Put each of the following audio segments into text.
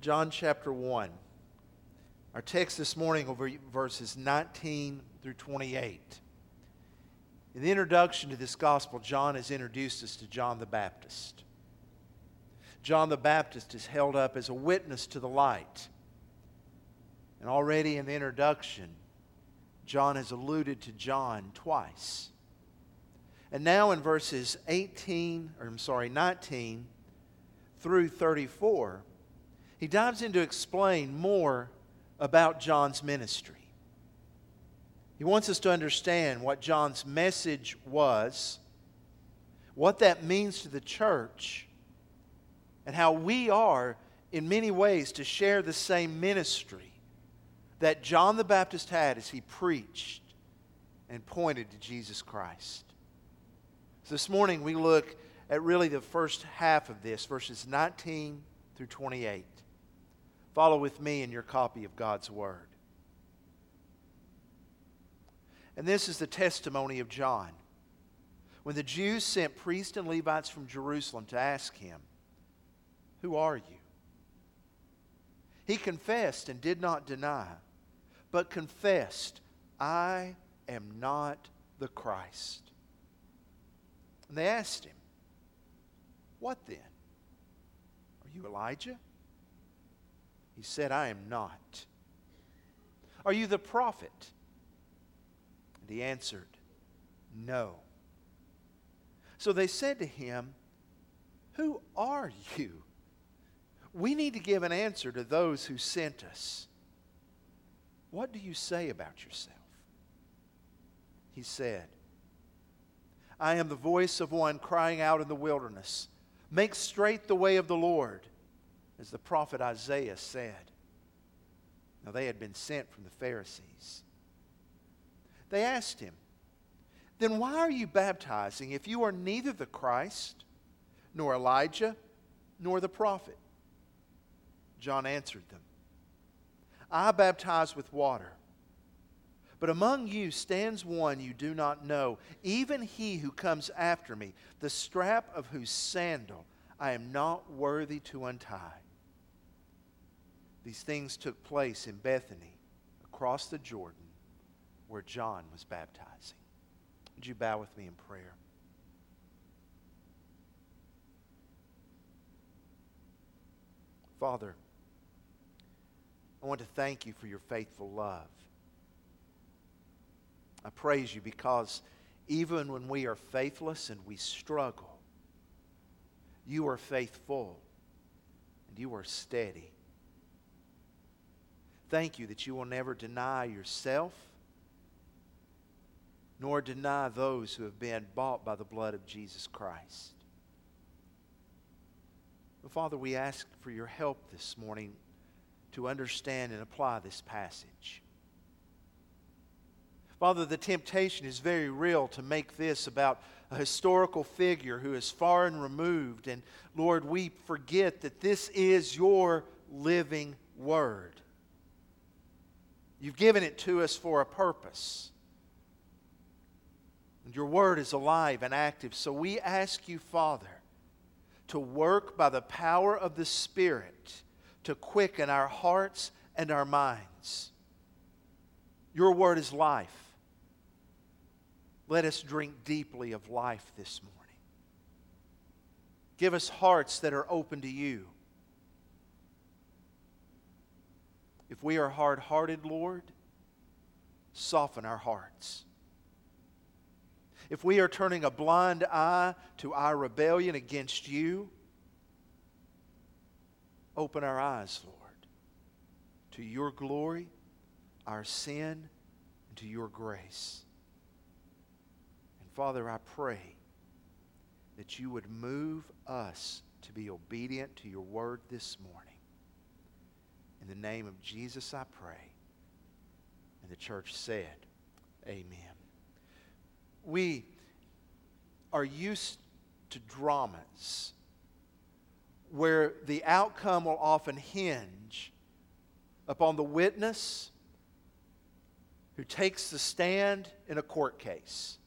John chapter 1. Our text this morning over verses 19 through 28. In the introduction to this gospel, John has introduced us to John the Baptist. John the Baptist is held up as a witness to the light. And already in the introduction, John has alluded to John twice. And now in verses 18, or I'm sorry, 19 through 34, he dives in to explain more about John's ministry. He wants us to understand what John's message was, what that means to the church, and how we are, in many ways, to share the same ministry that John the Baptist had as he preached and pointed to Jesus Christ. So this morning we look at really the first half of this, verses 19 through 28. Follow with me in your copy of God's Word. And this is the testimony of John. When the Jews sent priests and Levites from Jerusalem to ask him, Who are you? He confessed and did not deny, but confessed, I am not the Christ. And they asked him, What then? Are you Elijah? He said, I am not. Are you the prophet? And he answered, No. So they said to him, Who are you? We need to give an answer to those who sent us. What do you say about yourself? He said, I am the voice of one crying out in the wilderness, Make straight the way of the Lord as the prophet Isaiah said. Now, they had been sent from the Pharisees. They asked him, Then why are you baptizing if you are neither the Christ, nor Elijah, nor the prophet? John answered them, I baptize with water. But among you stands one you do not know, even he who comes after me, the strap of whose sandal I am not worthy to untie. These things took place in Bethany, across the Jordan, where John was baptizing. Would you bow with me in prayer? Father, I want to thank you for your faithful love. I praise you because even when we are faithless and we struggle, you are faithful and you are steady. Thank you that you will never deny yourself nor deny those who have been bought by the blood of Jesus Christ. Father, we ask for your help this morning to understand and apply this passage. Father, the temptation is very real to make this about a historical figure who is far and removed. And Lord, we forget that this is your living word. You've given it to us for a purpose. And your word is alive and active. So we ask you, Father, to work by the power of the Spirit to quicken our hearts and our minds. Your word is life. Let us drink deeply of life this morning. Give us hearts that are open to you If we are hard hearted, Lord, soften our hearts. If we are turning a blind eye to our rebellion against you, open our eyes, Lord, to your glory, our sin, and to your grace. And Father, I pray that you would move us to be obedient to your word this morning. In the name of Jesus, I pray. And the church said, Amen. We are used to dramas where the outcome will often hinge upon the witness who takes the stand in a court case.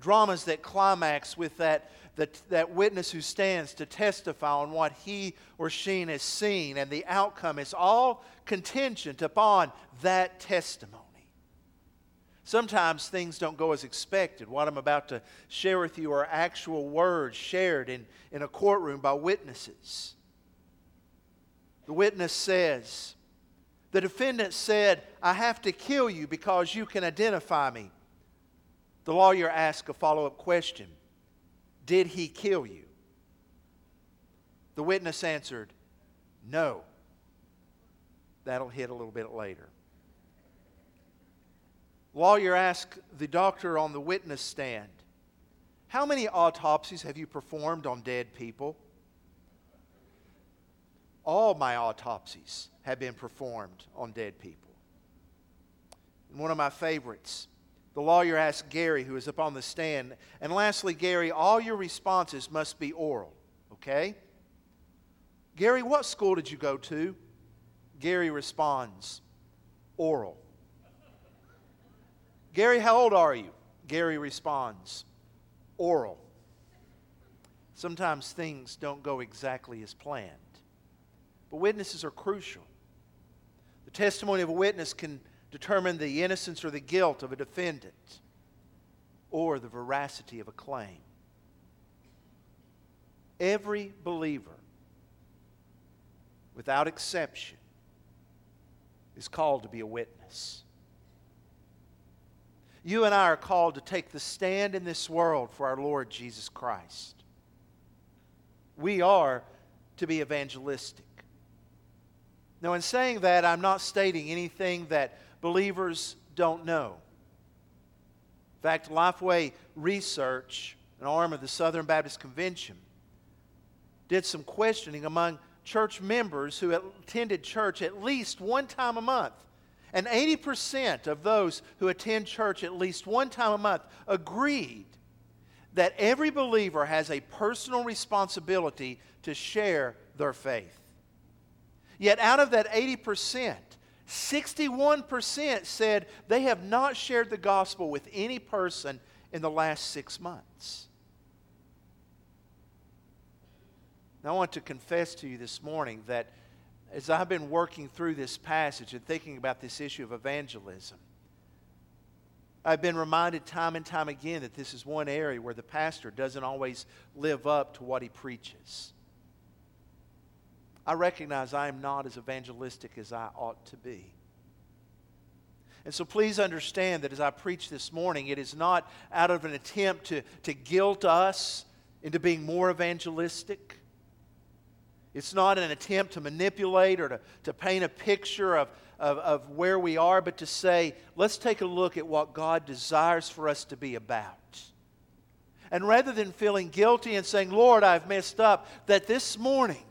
dramas that climax with that, that, that witness who stands to testify on what he or she has seen, and the outcome is all contingent upon that testimony. Sometimes things don't go as expected. What I'm about to share with you are actual words shared in, in a courtroom by witnesses. The witness says, The defendant said, I have to kill you because you can identify me. The lawyer asks a follow up question Did he kill you? The witness answered, No. That'll hit a little bit later. Lawyer asked the doctor on the witness stand, How many autopsies have you performed on dead people? All my autopsies have been performed on dead people. And one of my favorites, the lawyer asked Gary, who is up on the stand, and lastly, Gary, all your responses must be oral, okay? Gary, what school did you go to? Gary responds, oral. Gary, how old are you? Gary responds, oral. Sometimes things don't go exactly as planned, but witnesses are crucial. The testimony of a witness can determine the innocence or the guilt of a defendant or the veracity of a claim. Every believer, without exception, is called to be a witness. You and I are called to take the stand in this world for our Lord Jesus Christ. We are to be evangelistic. Now, in saying that, I'm not stating anything that believers don't know. In fact, Lifeway Research, an arm of the Southern Baptist Convention, did some questioning among church members who attended church at least one time a month and 80% of those who attend church at least one time a month agreed that every believer has a personal responsibility to share their faith. Yet, out of that 80%, 61% said they have not shared the gospel with any person in the last six months. Now, I want to confess to you this morning that as I've been working through this passage and thinking about this issue of evangelism, I've been reminded time and time again that this is one area where the pastor doesn't always live up to what he preaches. I recognize I am not as evangelistic as I ought to be. And so please understand that as I preach this morning, it is not out of an attempt to, to guilt us into being more evangelistic. It's not an attempt to manipulate or to, to paint a picture of, of, of where we are, but to say, let's take a look at what God desires for us to be about. And rather than feeling guilty and saying, Lord, I've messed up, that this morning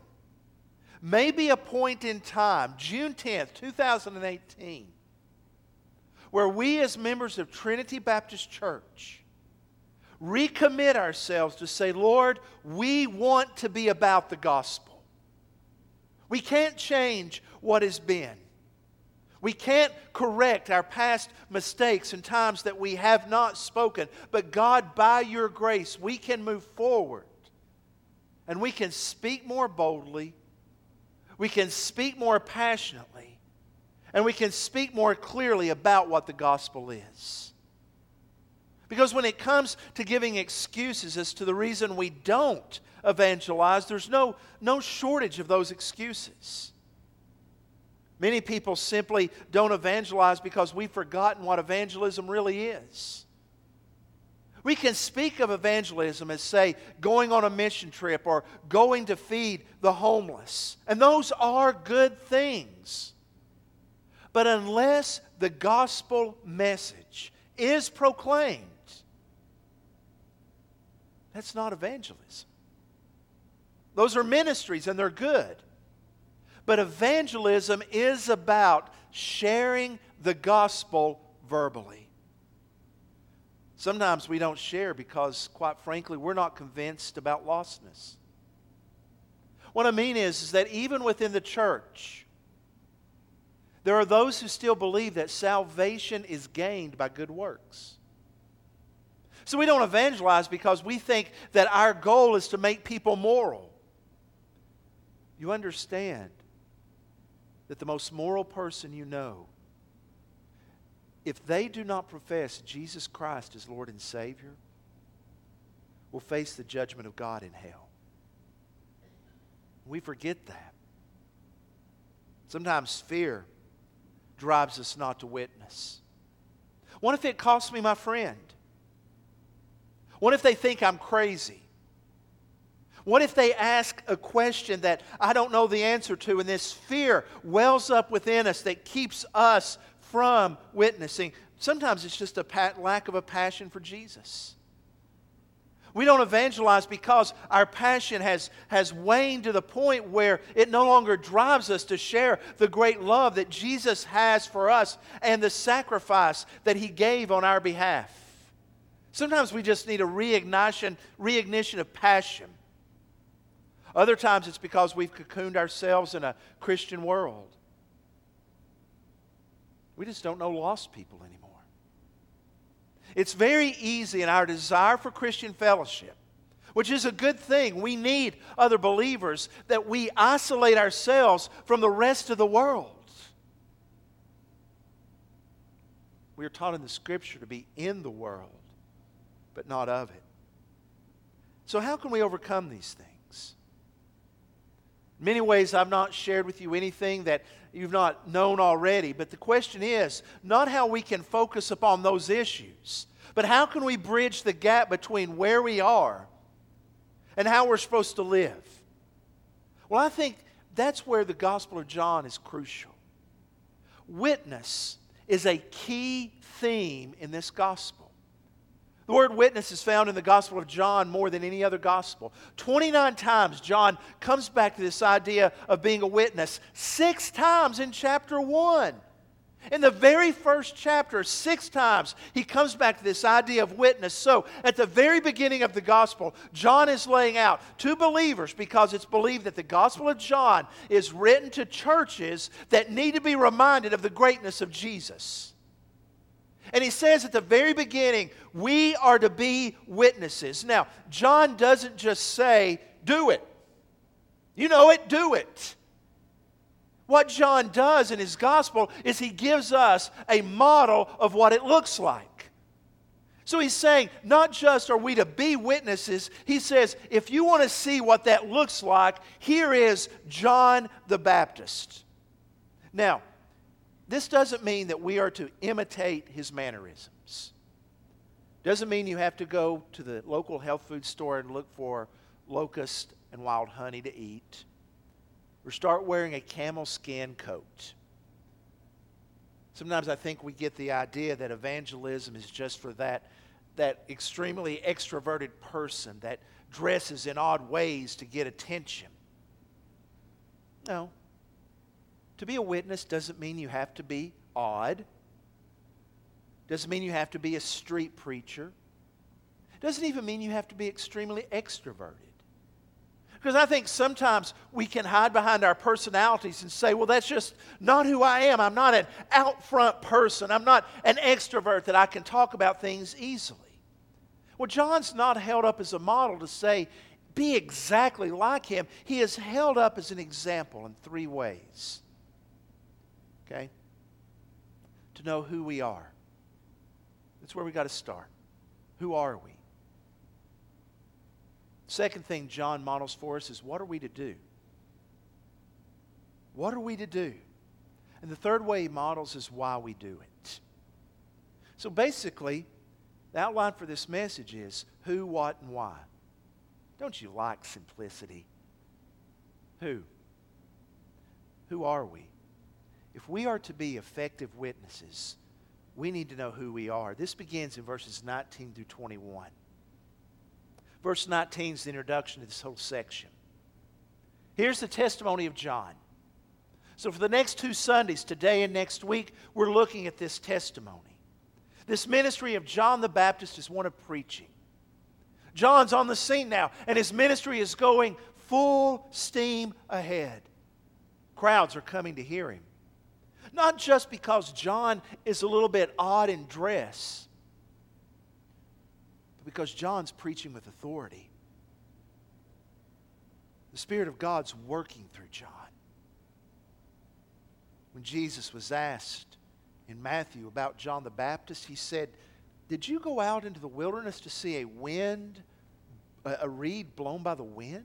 may be a point in time, June 10th, 2018, where we as members of Trinity Baptist Church recommit ourselves to say, Lord, we want to be about the gospel. We can't change what has been. We can't correct our past mistakes and times that we have not spoken. But God, by your grace, we can move forward. And we can speak more boldly. We can speak more passionately. And we can speak more clearly about what the gospel is. Because when it comes to giving excuses as to the reason we don't evangelize, there's no, no shortage of those excuses. Many people simply don't evangelize because we've forgotten what evangelism really is. We can speak of evangelism as, say, going on a mission trip or going to feed the homeless. And those are good things. But unless the gospel message is proclaimed, that's not evangelism. Those are ministries and they're good. But evangelism is about sharing the gospel verbally. Sometimes we don't share because, quite frankly, we're not convinced about lostness. What I mean is, is that even within the church, there are those who still believe that salvation is gained by good works. So we don't evangelize because we think that our goal is to make people moral. You understand that the most moral person you know, if they do not profess Jesus Christ as Lord and Savior, will face the judgment of God in hell. We forget that. Sometimes fear drives us not to witness. What if it costs me my friend? What if they think I'm crazy? What if they ask a question that I don't know the answer to, and this fear wells up within us that keeps us from witnessing? Sometimes it's just a lack of a passion for Jesus. We don't evangelize because our passion has, has waned to the point where it no longer drives us to share the great love that Jesus has for us and the sacrifice that He gave on our behalf. Sometimes we just need a reignition, reignition of passion. Other times it's because we've cocooned ourselves in a Christian world. We just don't know lost people anymore. It's very easy in our desire for Christian fellowship, which is a good thing. We need other believers that we isolate ourselves from the rest of the world. We are taught in the scripture to be in the world, but not of it. So, how can we overcome these things? In many ways, I've not shared with you anything that you've not known already, but the question is not how we can focus upon those issues, but how can we bridge the gap between where we are and how we're supposed to live? Well, I think that's where the Gospel of John is crucial. Witness is a key theme in this Gospel. The word witness is found in the Gospel of John more than any other Gospel. 29 times John comes back to this idea of being a witness, six times in chapter 1. In the very first chapter, six times, he comes back to this idea of witness. So, at the very beginning of the gospel, John is laying out to believers because it's believed that the gospel of John is written to churches that need to be reminded of the greatness of Jesus. And he says at the very beginning, we are to be witnesses. Now, John doesn't just say, do it. You know it, do it. What John does in his gospel is he gives us a model of what it looks like. So he's saying, not just are we to be witnesses, he says, if you want to see what that looks like, here is John the Baptist. Now, this doesn't mean that we are to imitate his mannerisms. Doesn't mean you have to go to the local health food store and look for locust and wild honey to eat, or start wearing a camel skin coat. Sometimes I think we get the idea that evangelism is just for that, that extremely extroverted person that dresses in odd ways to get attention. No. To be a witness doesn't mean you have to be odd. Doesn't mean you have to be a street preacher. Doesn't even mean you have to be extremely extroverted. Because I think sometimes we can hide behind our personalities and say, well, that's just not who I am. I'm not an out front person. I'm not an extrovert that I can talk about things easily. Well, John's not held up as a model to say, be exactly like him. He is held up as an example in three ways okay? To know who we are. That's where we got to start. Who are we? Second thing John models for us is what are we to do? What are we to do? And the third way he models is why we do it. So basically, the outline for this message is who, what, and why. Don't you like simplicity? Who? Who are we? If we are to be effective witnesses, we need to know who we are. This begins in verses 19 through 21. Verse 19 is the introduction to this whole section. Here's the testimony of John. So, for the next two Sundays, today and next week, we're looking at this testimony. This ministry of John the Baptist is one of preaching. John's on the scene now, and his ministry is going full steam ahead. Crowds are coming to hear him. Not just because John is a little bit odd in dress, but Because John's preaching with authority. The Spirit of God's working through John. When Jesus was asked in Matthew about John the Baptist, he said, Did you go out into the wilderness to see a wind, a reed blown by the wind?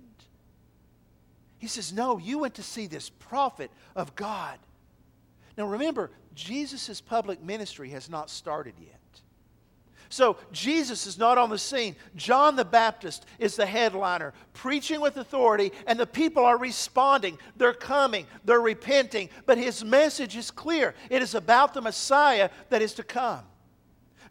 He says, No, you went to see this prophet of God. Now remember, Jesus' public ministry has not started yet. So Jesus is not on the scene. John the Baptist is the headliner, preaching with authority, and the people are responding. They're coming, they're repenting, but his message is clear it is about the Messiah that is to come.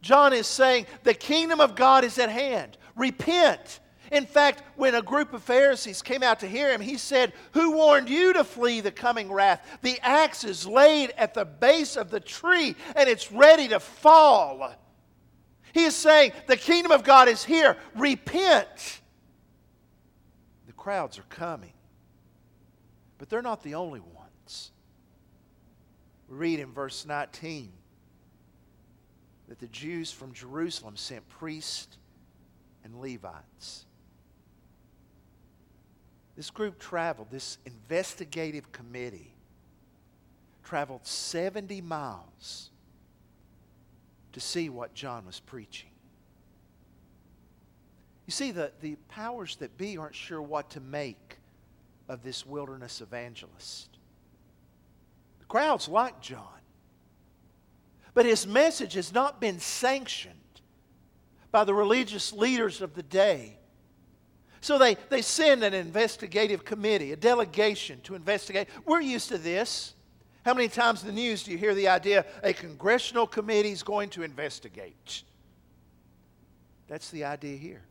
John is saying, The kingdom of God is at hand. Repent. In fact, when a group of Pharisees came out to hear him, he said, Who warned you to flee the coming wrath? The axe is laid at the base of the tree and it's ready to fall. He is saying, The kingdom of God is here. Repent. The crowds are coming, but they're not the only ones. We read in verse 19 that the Jews from Jerusalem sent priests and Levites. This group traveled, this investigative committee traveled 70 miles to see what John was preaching. You see, the, the powers that be aren't sure what to make of this wilderness evangelist. The crowds like John, but his message has not been sanctioned by the religious leaders of the day. So they, they send an investigative committee, a delegation to investigate. We're used to this. How many times in the news do you hear the idea a congressional committee is going to investigate? That's the idea here.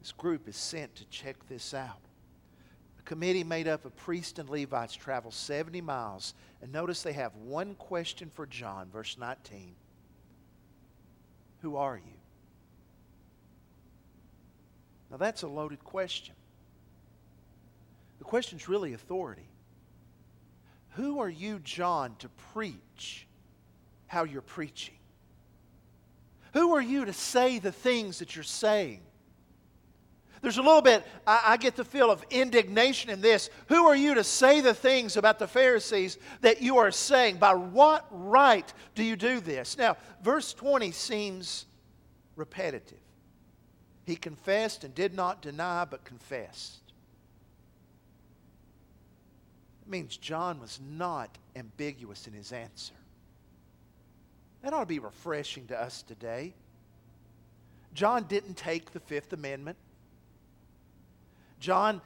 This group is sent to check this out. A committee made up of priests and Levites travel 70 miles. And notice they have one question for John, verse 19 Who are you? Now, that's a loaded question. The question's really authority. Who are you, John, to preach how you're preaching? Who are you to say the things that you're saying? There's a little bit, I, I, get the feel of indignation in this. Who are you to say the things about the Pharisees that you are saying? By what right do you do this? Now, verse 20 seems repetitive. He confessed and did not deny, but confessed. It means John was not ambiguous in his answer. That ought to be refreshing to us today. John didn't take the Fifth Amendment. John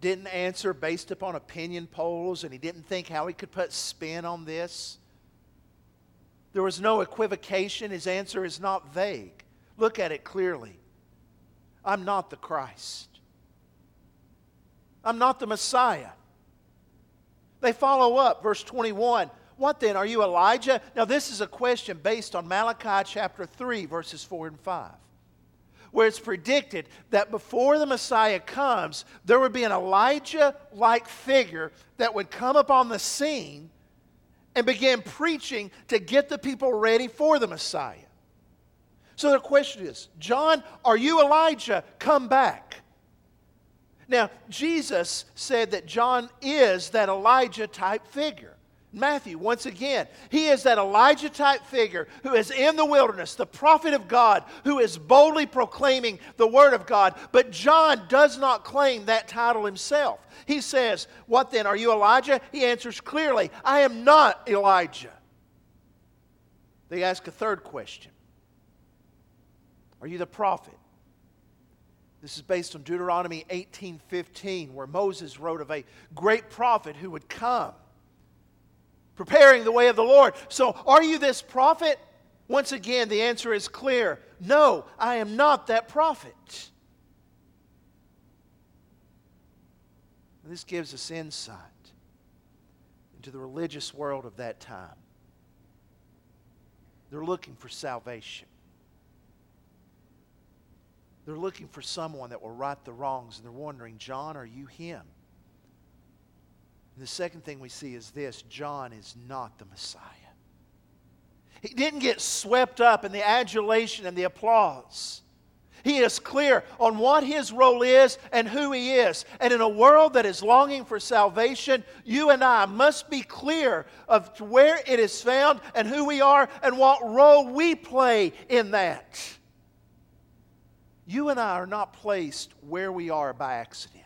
didn't answer based upon opinion polls, and he didn't think how he could put spin on this. There was no equivocation. His answer is not vague. Look at it clearly. I'm not the Christ. I'm not the Messiah. They follow up, verse 21. What then? Are you Elijah? Now, this is a question based on Malachi chapter 3, verses 4 and 5, where it's predicted that before the Messiah comes, there would be an Elijah like figure that would come upon the scene and begin preaching to get the people ready for the Messiah. So the question is John, are you Elijah? Come back. Now, Jesus said that John is that Elijah type figure. Matthew, once again, he is that Elijah type figure who is in the wilderness, the prophet of God, who is boldly proclaiming the word of God. But John does not claim that title himself. He says, What then? Are you Elijah? He answers clearly, I am not Elijah. They ask a third question Are you the prophet? This is based on Deuteronomy 18:15 where Moses wrote of a great prophet who would come preparing the way of the Lord. So, are you this prophet? Once again, the answer is clear. No, I am not that prophet. This gives us insight into the religious world of that time. They're looking for salvation. They're looking for someone that will right the wrongs, and they're wondering, John, are you him? And the second thing we see is this John is not the Messiah. He didn't get swept up in the adulation and the applause. He is clear on what his role is and who he is. And in a world that is longing for salvation, you and I must be clear of where it is found and who we are and what role we play in that. You and I are not placed where we are by accident.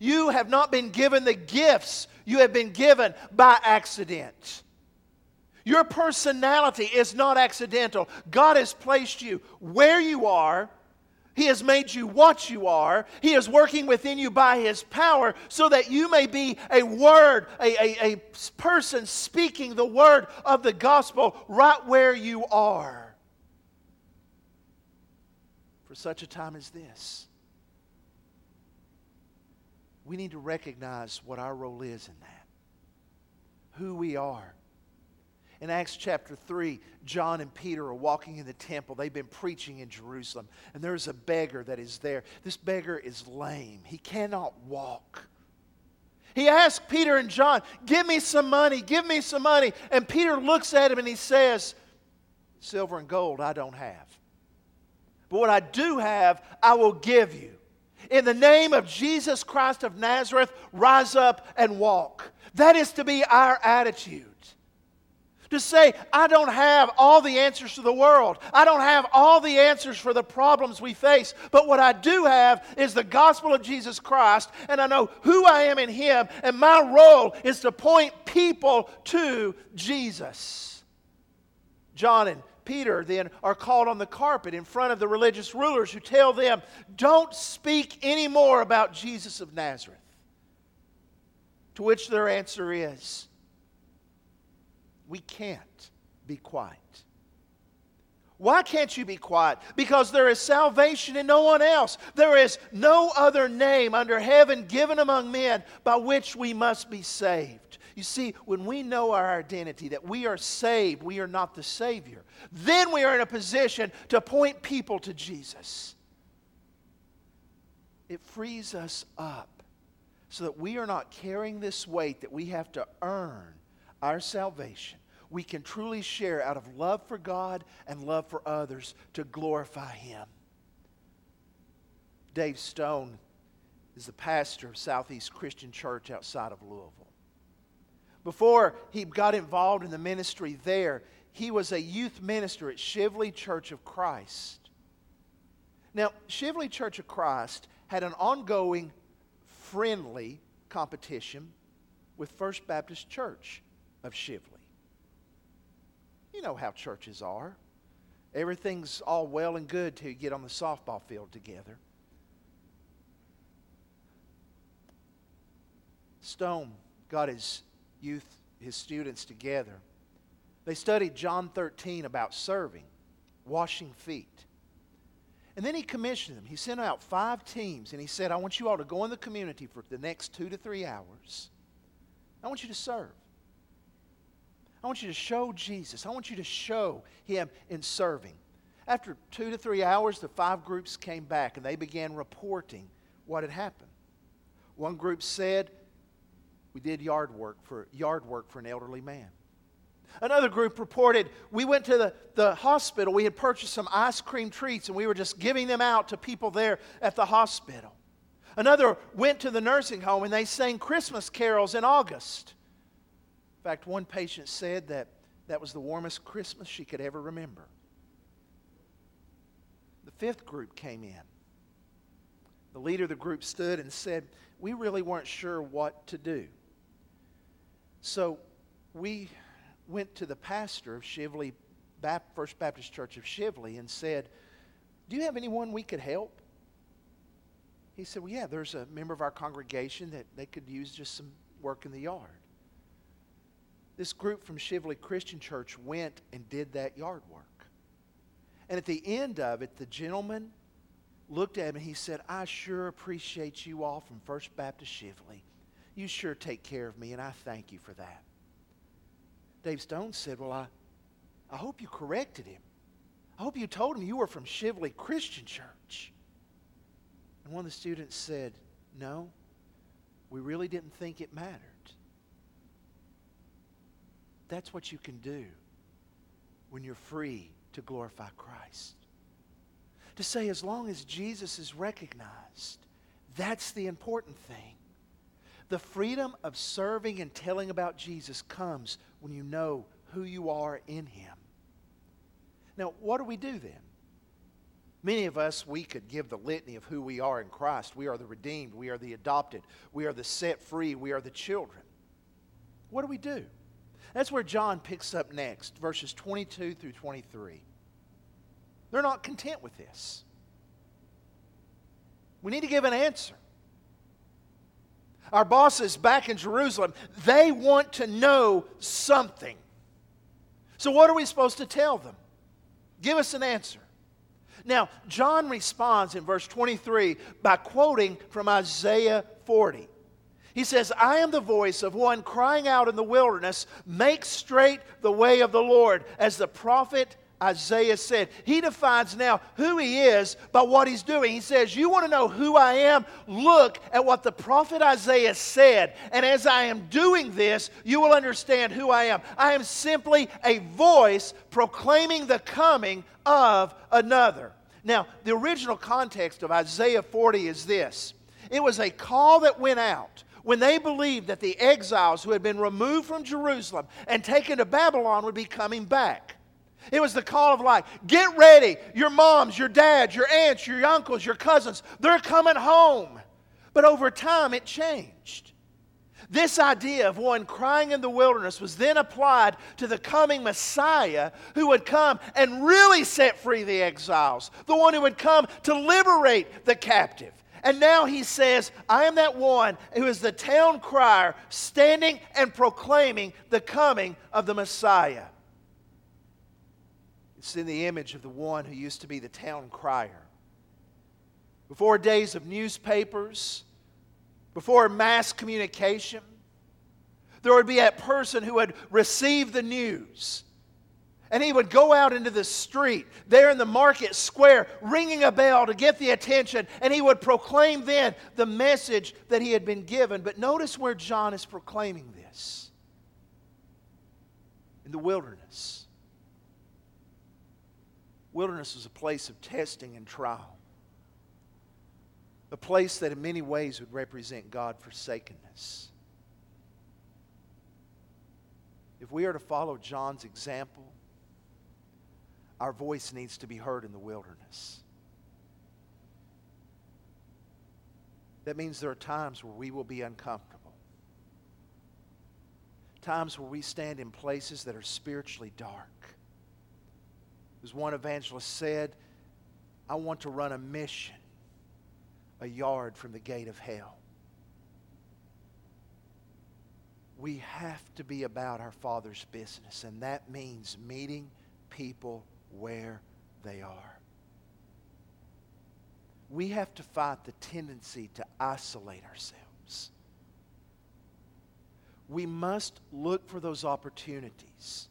You have not been given the gifts you have been given by accident. Your personality is not accidental. God has placed you where you are. He has made you what you are. He is working within you by His power so that you may be a word, a, a, a person speaking the word of the gospel right where you are. For such a time as this, we need to recognize what our role is in that, who we are in Acts chapter 3, John and Peter are walking in the temple. They've been preaching in Jerusalem, and there's a beggar that is there. This beggar is lame, he cannot walk. He asks Peter and John, Give me some money, give me some money. And Peter looks at him and he says, Silver and gold I don't have. But what I do have, I will give you. In the name of Jesus Christ of Nazareth, rise up and walk. That is to be our attitude to say, I don't have all the answers to the world. I don't have all the answers for the problems we face. But what I do have is the gospel of Jesus Christ, and I know who I am in Him, and my role is to point people to Jesus. John and Peter then are called on the carpet in front of the religious rulers who tell them, Don't speak any more about Jesus of Nazareth. To which their answer is, we can't be quiet. Why can't you be quiet? Because there is salvation in no one else. There is no other name under heaven given among men by which we must be saved. You see, when we know our identity, that we are saved, we are not the Savior, then we are in a position to point people to Jesus. It frees us up so that we are not carrying this weight that we have to earn our salvation we can truly share out of love for God and love for others to glorify Him. Dave Stone is the pastor of Southeast Christian Church outside of Louisville. Before he got involved in the ministry there, he was a youth minister at Shively Church of Christ. Now, Shively Church of Christ had an ongoing friendly competition with First Baptist Church of Shively. You know how churches are. Everything's all well and good till you get on the softball field together. Stone got his youth, his students together. They studied John 13 about serving, washing feet. And then he commissioned them. He sent out five teams and he said, I want you all to go in the community for the next two to three hours. I want you to serve. I want you to show Jesus. I want you to show him in serving. After two to three hours, the five groups came back and they began reporting what had happened. One group said, We did yard work for, yard work for an elderly man. Another group reported, We went to the, the hospital. We had purchased some ice cream treats and we were just giving them out to people there at the hospital. Another went to the nursing home and they sang Christmas carols in August. In fact, one patient said that that was the warmest Christmas she could ever remember. The fifth group came in. The leader of the group stood and said, We really weren't sure what to do. So we went to the pastor of Shively, First Baptist Church of Shively, and said, Do you have anyone we could help? He said, Well, yeah, there's a member of our congregation that they could use just some work in the yard this group from Shively Christian Church went and did that yard work. And at the end of it, the gentleman looked at him and he said, I sure appreciate you all from First Baptist Shively. You sure take care of me, and I thank you for that. Dave Stone said, Well, I, I hope you corrected him. I hope you told him you were from Shively Christian Church. And one of the students said, No, we really didn't think it mattered. that's what you can do when you're free to glorify Christ. To say, as long as Jesus is recognized, that's the important thing. The freedom of serving and telling about Jesus comes when you know who you are in Him. Now, what do we do then? Many of us, we could give the litany of who we are in Christ. We are the redeemed. We are the adopted. We are the set free. We are the children. What do we do? That's where John picks up next, verses 22 through 23. They're not content with this. We need to give an answer. Our bosses back in Jerusalem, they want to know something. So, what are we supposed to tell them? Give us an answer. Now, John responds in verse 23 by quoting from Isaiah 40. He says, I am the voice of one crying out in the wilderness, make straight the way of the Lord, as the prophet Isaiah said. He defines now who he is by what he's doing. He says, You want to know who I am? Look at what the prophet Isaiah said. And as I am doing this, you will understand who I am. I am simply a voice proclaiming the coming of another. Now, the original context of Isaiah 40 is this it was a call that went out when they believed that the exiles who had been removed from Jerusalem and taken to Babylon would be coming back. It was the call of life. Get ready. Your moms, your dads, your aunts, your uncles, your cousins, they're coming home. But over time, it changed. This idea of one crying in the wilderness was then applied to the coming Messiah who would come and really set free the exiles, the one who would come to liberate the captive. And now he says, I am that one who is the town crier standing and proclaiming the coming of the Messiah. It's in the image of the one who used to be the town crier. Before days of newspapers, before mass communication, there would be that person who would receive the news. And he would go out into the street, there in the market square, ringing a bell to get the attention. And he would proclaim then the message that he had been given. But notice where John is proclaiming this in the wilderness. Wilderness was a place of testing and trial, a place that in many ways would represent God forsakenness. If we are to follow John's example, our voice needs to be heard in the wilderness. That means there are times where we will be uncomfortable, times where we stand in places that are spiritually dark. As one evangelist said, I want to run a mission a yard from the gate of hell. we have to be about our Father's business, and that means meeting people where they are. We have to fight the tendency to isolate ourselves. We must look for those opportunities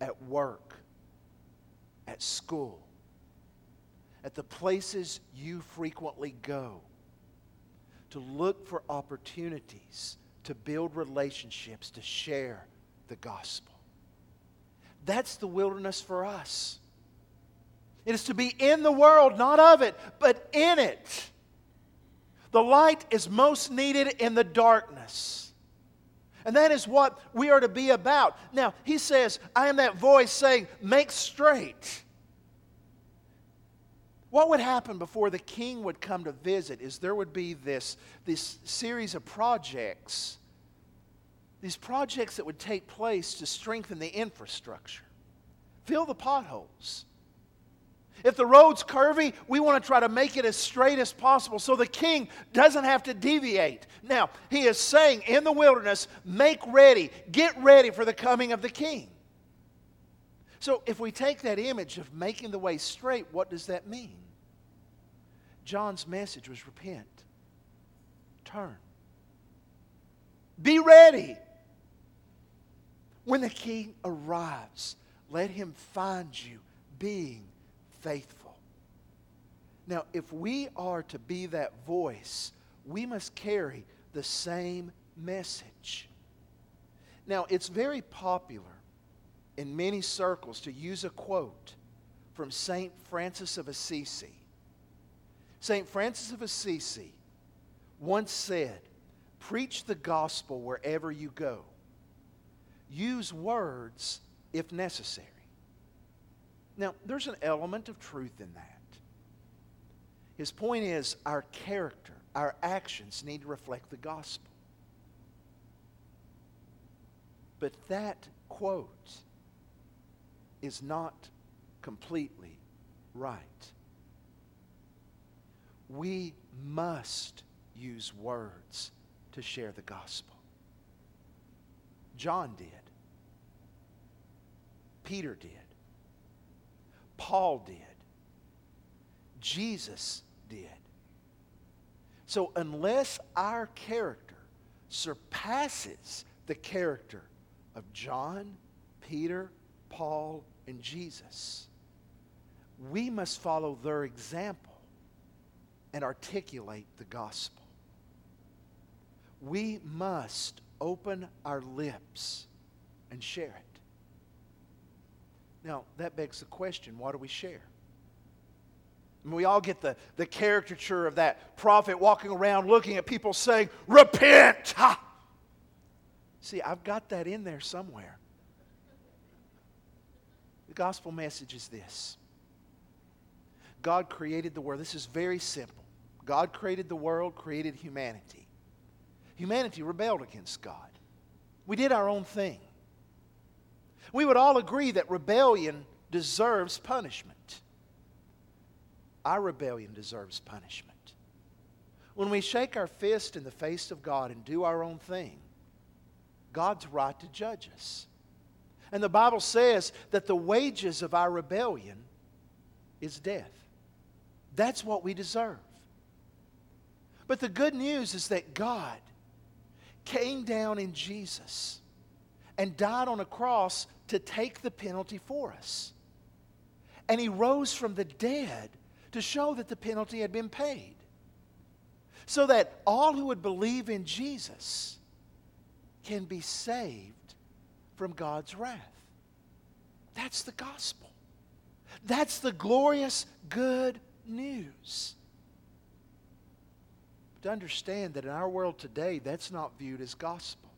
at work, at school, at the places you frequently go to look for opportunities to build relationships, to share the gospel. That's the wilderness for us. It is to be in the world, not of it, but in it. The light is most needed in the darkness. And that is what we are to be about. Now, he says, I am that voice saying, Make straight. What would happen before the king would come to visit is there would be this, this series of projects, these projects that would take place to strengthen the infrastructure, fill the potholes. If the road's curvy, we want to try to make it as straight as possible so the king doesn't have to deviate. Now, he is saying in the wilderness, make ready, get ready for the coming of the king. So, if we take that image of making the way straight, what does that mean? John's message was repent, turn, be ready. When the king arrives, let him find you being faithful. Now, if we are to be that voice, we must carry the same message. Now, it's very popular in many circles to use a quote from St. Francis of Assisi. St. Francis of Assisi once said, Preach the gospel wherever you go. Use words if necessary. Now, there's an element of truth in that. His point is our character, our actions need to reflect the gospel. But that quote is not completely right. We must use words to share the gospel. John did. Peter did. Paul did. Jesus did. So, unless our character surpasses the character of John, Peter, Paul, and Jesus, we must follow their example and articulate the gospel. We must open our lips and share it. Now, that begs the question what do we share? And we all get the, the caricature of that prophet walking around looking at people saying, Repent! Ha! See, I've got that in there somewhere. The gospel message is this God created the world. This is very simple. God created the world, created humanity. Humanity rebelled against God. We did our own thing. We would all agree that rebellion deserves punishment. Our rebellion deserves punishment. When we shake our fist in the face of God and do our own thing, God's right to judge us. And the Bible says that the wages of our rebellion is death. That's what we deserve. But the good news is that God came down in Jesus and died on a cross to take the penalty for us. And he rose from the dead to show that the penalty had been paid. So that all who would believe in Jesus can be saved from God's wrath. That's the gospel. That's the glorious good news. But to understand that in our world today, that's not viewed as gospel.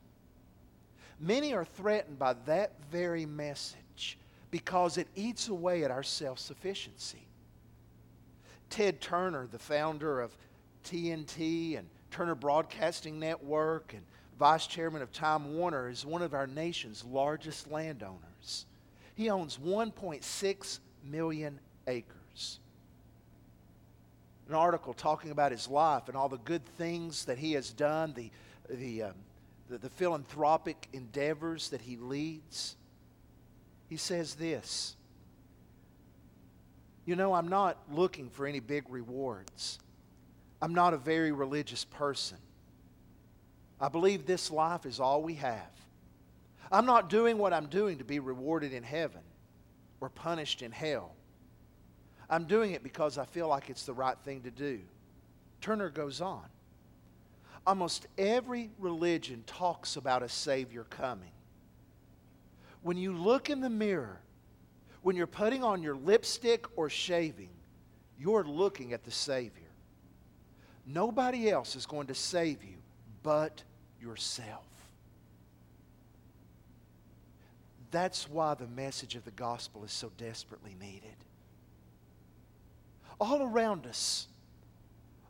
Many are threatened by that very message because it eats away at our self sufficiency. Ted Turner, the founder of TNT and Turner Broadcasting Network and vice chairman of Time Warner, is one of our nation's largest landowners. He owns 1.6 million acres. An article talking about his life and all the good things that he has done, the, the, um, the, the philanthropic endeavors that he leads. He says this you know, I'm not looking for any big rewards. I'm not a very religious person. I believe this life is all we have. I'm not doing what I'm doing to be rewarded in heaven or punished in hell. I'm doing it because I feel like it's the right thing to do. Turner goes on. Almost every religion talks about a Savior coming. When you look in the mirror when you're putting on your lipstick or shaving, you're looking at the Savior. Nobody else is going to save you but yourself. That's why the message of the gospel is so desperately needed. All around us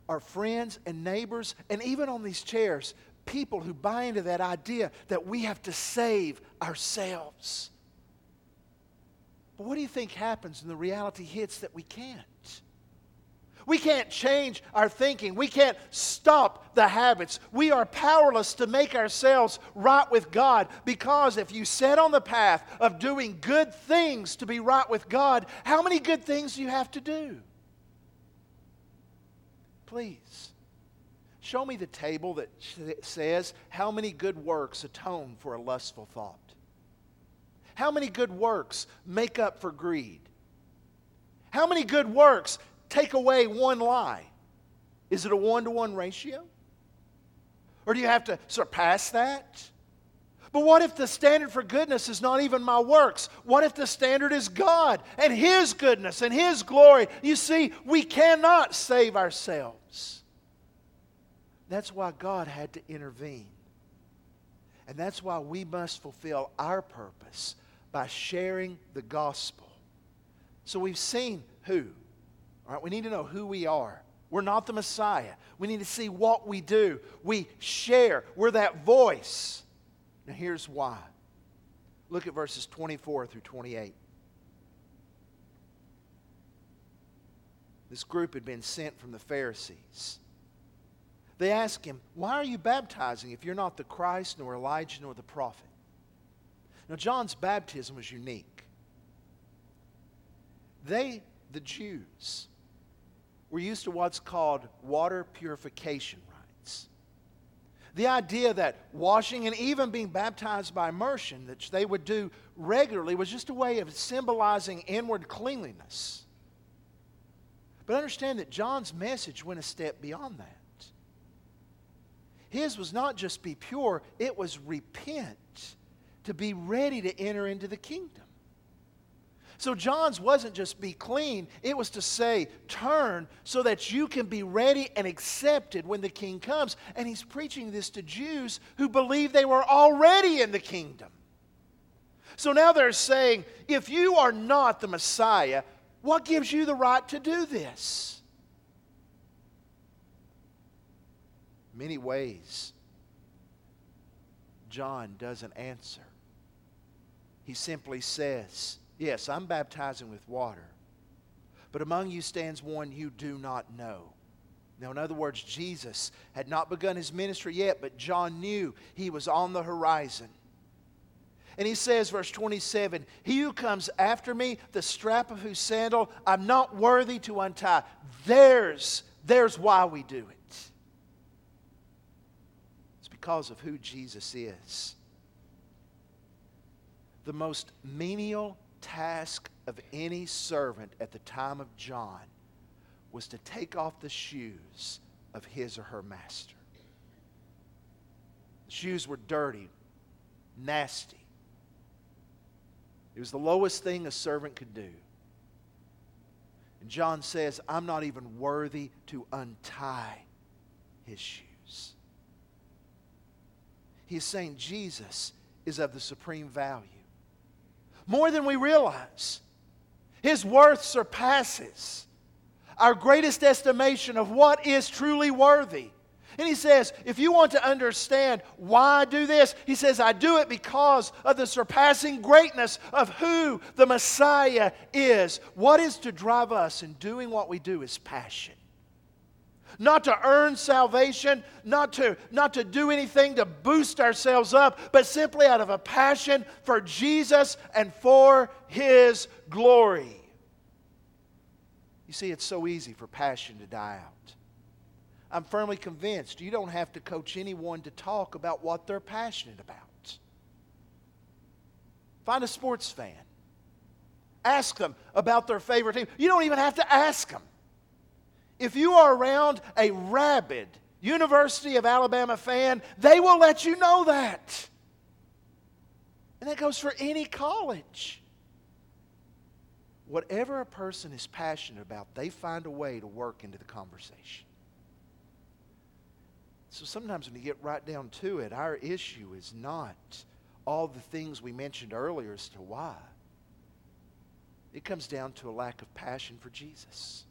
are friends and neighbors, and even on these chairs, people who buy into that idea that we have to save ourselves. But what do you think happens when the reality hits that we can't? We can't change our thinking. We can't stop the habits. We are powerless to make ourselves right with God because if you set on the path of doing good things to be right with God, how many good things do you have to do? Please, show me the table that says how many good works atone for a lustful thought. How many good works make up for greed? How many good works take away one lie? Is it a one to one ratio? Or do you have to surpass that? But what if the standard for goodness is not even my works? What if the standard is God and His goodness and His glory? You see, we cannot save ourselves. That's why God had to intervene. And that's why we must fulfill our purpose by sharing the gospel. So we've seen who. All right, we need to know who we are. We're not the Messiah. We need to see what we do. We share. We're that voice. Now, here's why. Look at verses 24 through 28. This group had been sent from the Pharisees. They ask him, Why are you baptizing if you're not the Christ, nor Elijah, nor the prophet? Now, John's baptism was unique. They, the Jews, were used to what's called water purification. The idea that washing and even being baptized by immersion, that they would do regularly, was just a way of symbolizing inward cleanliness. But understand that John's message went a step beyond that. His was not just be pure, it was repent to be ready to enter into the kingdom. So John's wasn't just be clean, it was to say, turn so that you can be ready and accepted when the king comes. And he's preaching this to Jews who believe they were already in the kingdom. So now they're saying, if you are not the Messiah, what gives you the right to do this? many ways, John doesn't answer. He simply says, Yes, I'm baptizing with water, but among you stands one you do not know. Now, in other words, Jesus had not begun his ministry yet, but John knew he was on the horizon. And he says, verse 27 He who comes after me, the strap of whose sandal I'm not worthy to untie. There's, there's why we do it It's because of who Jesus is. The most menial task of any servant at the time of John was to take off the shoes of his or her master. The shoes were dirty, nasty. It was the lowest thing a servant could do. And John says, I'm not even worthy to untie his shoes. He's saying Jesus is of the supreme value. More than we realize. His worth surpasses our greatest estimation of what is truly worthy. And he says, if you want to understand why I do this, he says, I do it because of the surpassing greatness of who the Messiah is. What is to drive us in doing what we do is passion not to earn salvation, not to, not to do anything to boost ourselves up, but simply out of a passion for Jesus and for His glory. You see, it's so easy for passion to die out. I'm firmly convinced you don't have to coach anyone to talk about what they're passionate about. Find a sports fan. Ask them about their favorite team. You don't even have to ask them. If you are around a rabid University of Alabama fan, they will let you know that. And that goes for any college. Whatever a person is passionate about, they find a way to work into the conversation. So sometimes when you get right down to it, our issue is not all the things we mentioned earlier as to why. It comes down to a lack of passion for Jesus.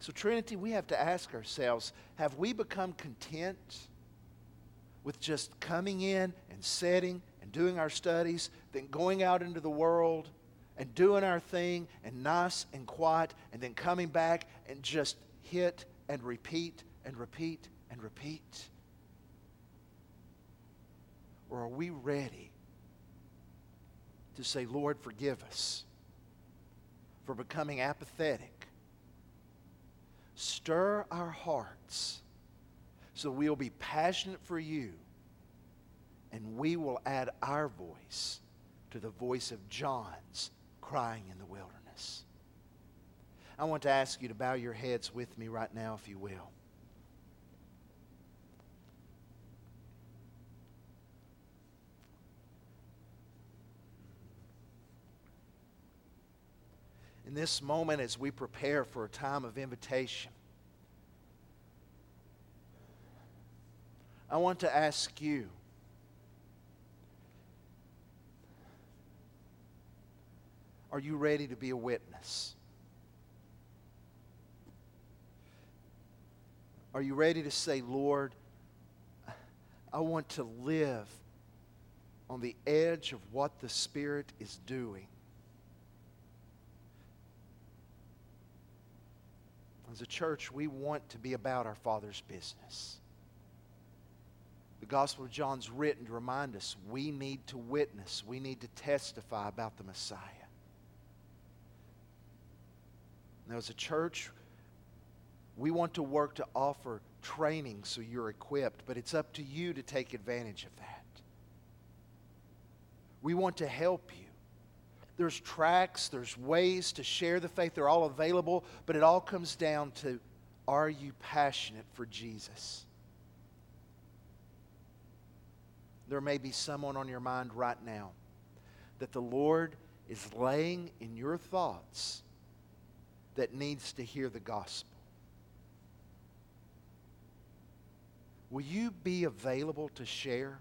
So, Trinity, we have to ask ourselves have we become content with just coming in and setting and doing our studies, then going out into the world and doing our thing and nice and quiet, and then coming back and just hit and repeat and repeat and repeat? Or are we ready to say, Lord, forgive us for becoming apathetic? Stir our hearts so we'll be passionate for you and we will add our voice to the voice of John's crying in the wilderness. I want to ask you to bow your heads with me right now, if you will. In this moment as we prepare for a time of invitation, I want to ask you Are you ready to be a witness? Are you ready to say, Lord, I want to live on the edge of what the Spirit is doing? As a church, we want to be about our Father's business. The Gospel of John's written to remind us we need to witness, we need to testify about the Messiah. Now, as a church, we want to work to offer training so you're equipped, but it's up to you to take advantage of that. We want to help you. There's tracks, there's ways to share the faith, they're all available, but it all comes down to are you passionate for Jesus? There may be someone on your mind right now that the Lord is laying in your thoughts that needs to hear the gospel. Will you be available to share?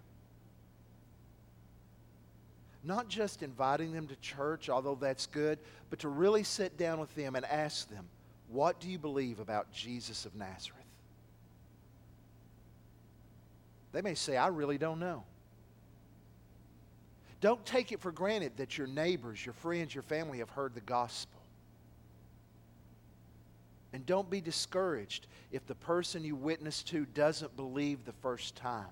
Not just inviting them to church, although that's good, but to really sit down with them and ask them, What do you believe about Jesus of Nazareth? They may say, I really don't know. Don't take it for granted that your neighbors, your friends, your family have heard the gospel. And don't be discouraged if the person you witness to doesn't believe the first time.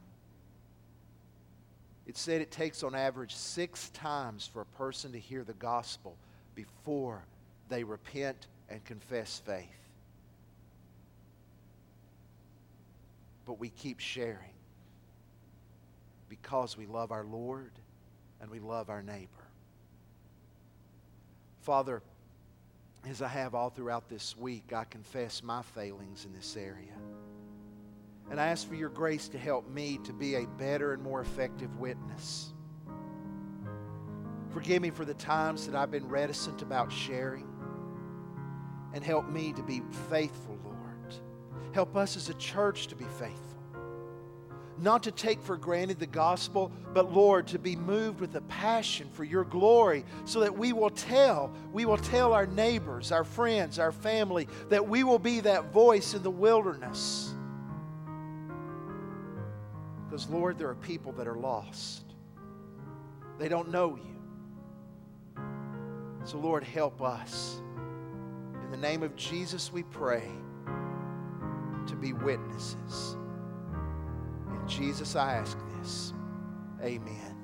It said it takes on average six times for a person to hear the gospel before they repent and confess faith. But we keep sharing because we love our Lord and we love our neighbor. Father, as I have all throughout this week, I confess my failings in this area. And I ask for your grace to help me to be a better and more effective witness. Forgive me for the times that I've been reticent about sharing. And help me to be faithful, Lord. Help us as a church to be faithful not to take for granted the gospel, but Lord, to be moved with a passion for your glory so that we will tell, we will tell our neighbors, our friends, our family, that we will be that voice in the wilderness. Because, Lord, there are people that are lost, they don't know you. So, Lord, help us. In the name of Jesus, we pray to be witnesses. Jesus, I ask this. Amen.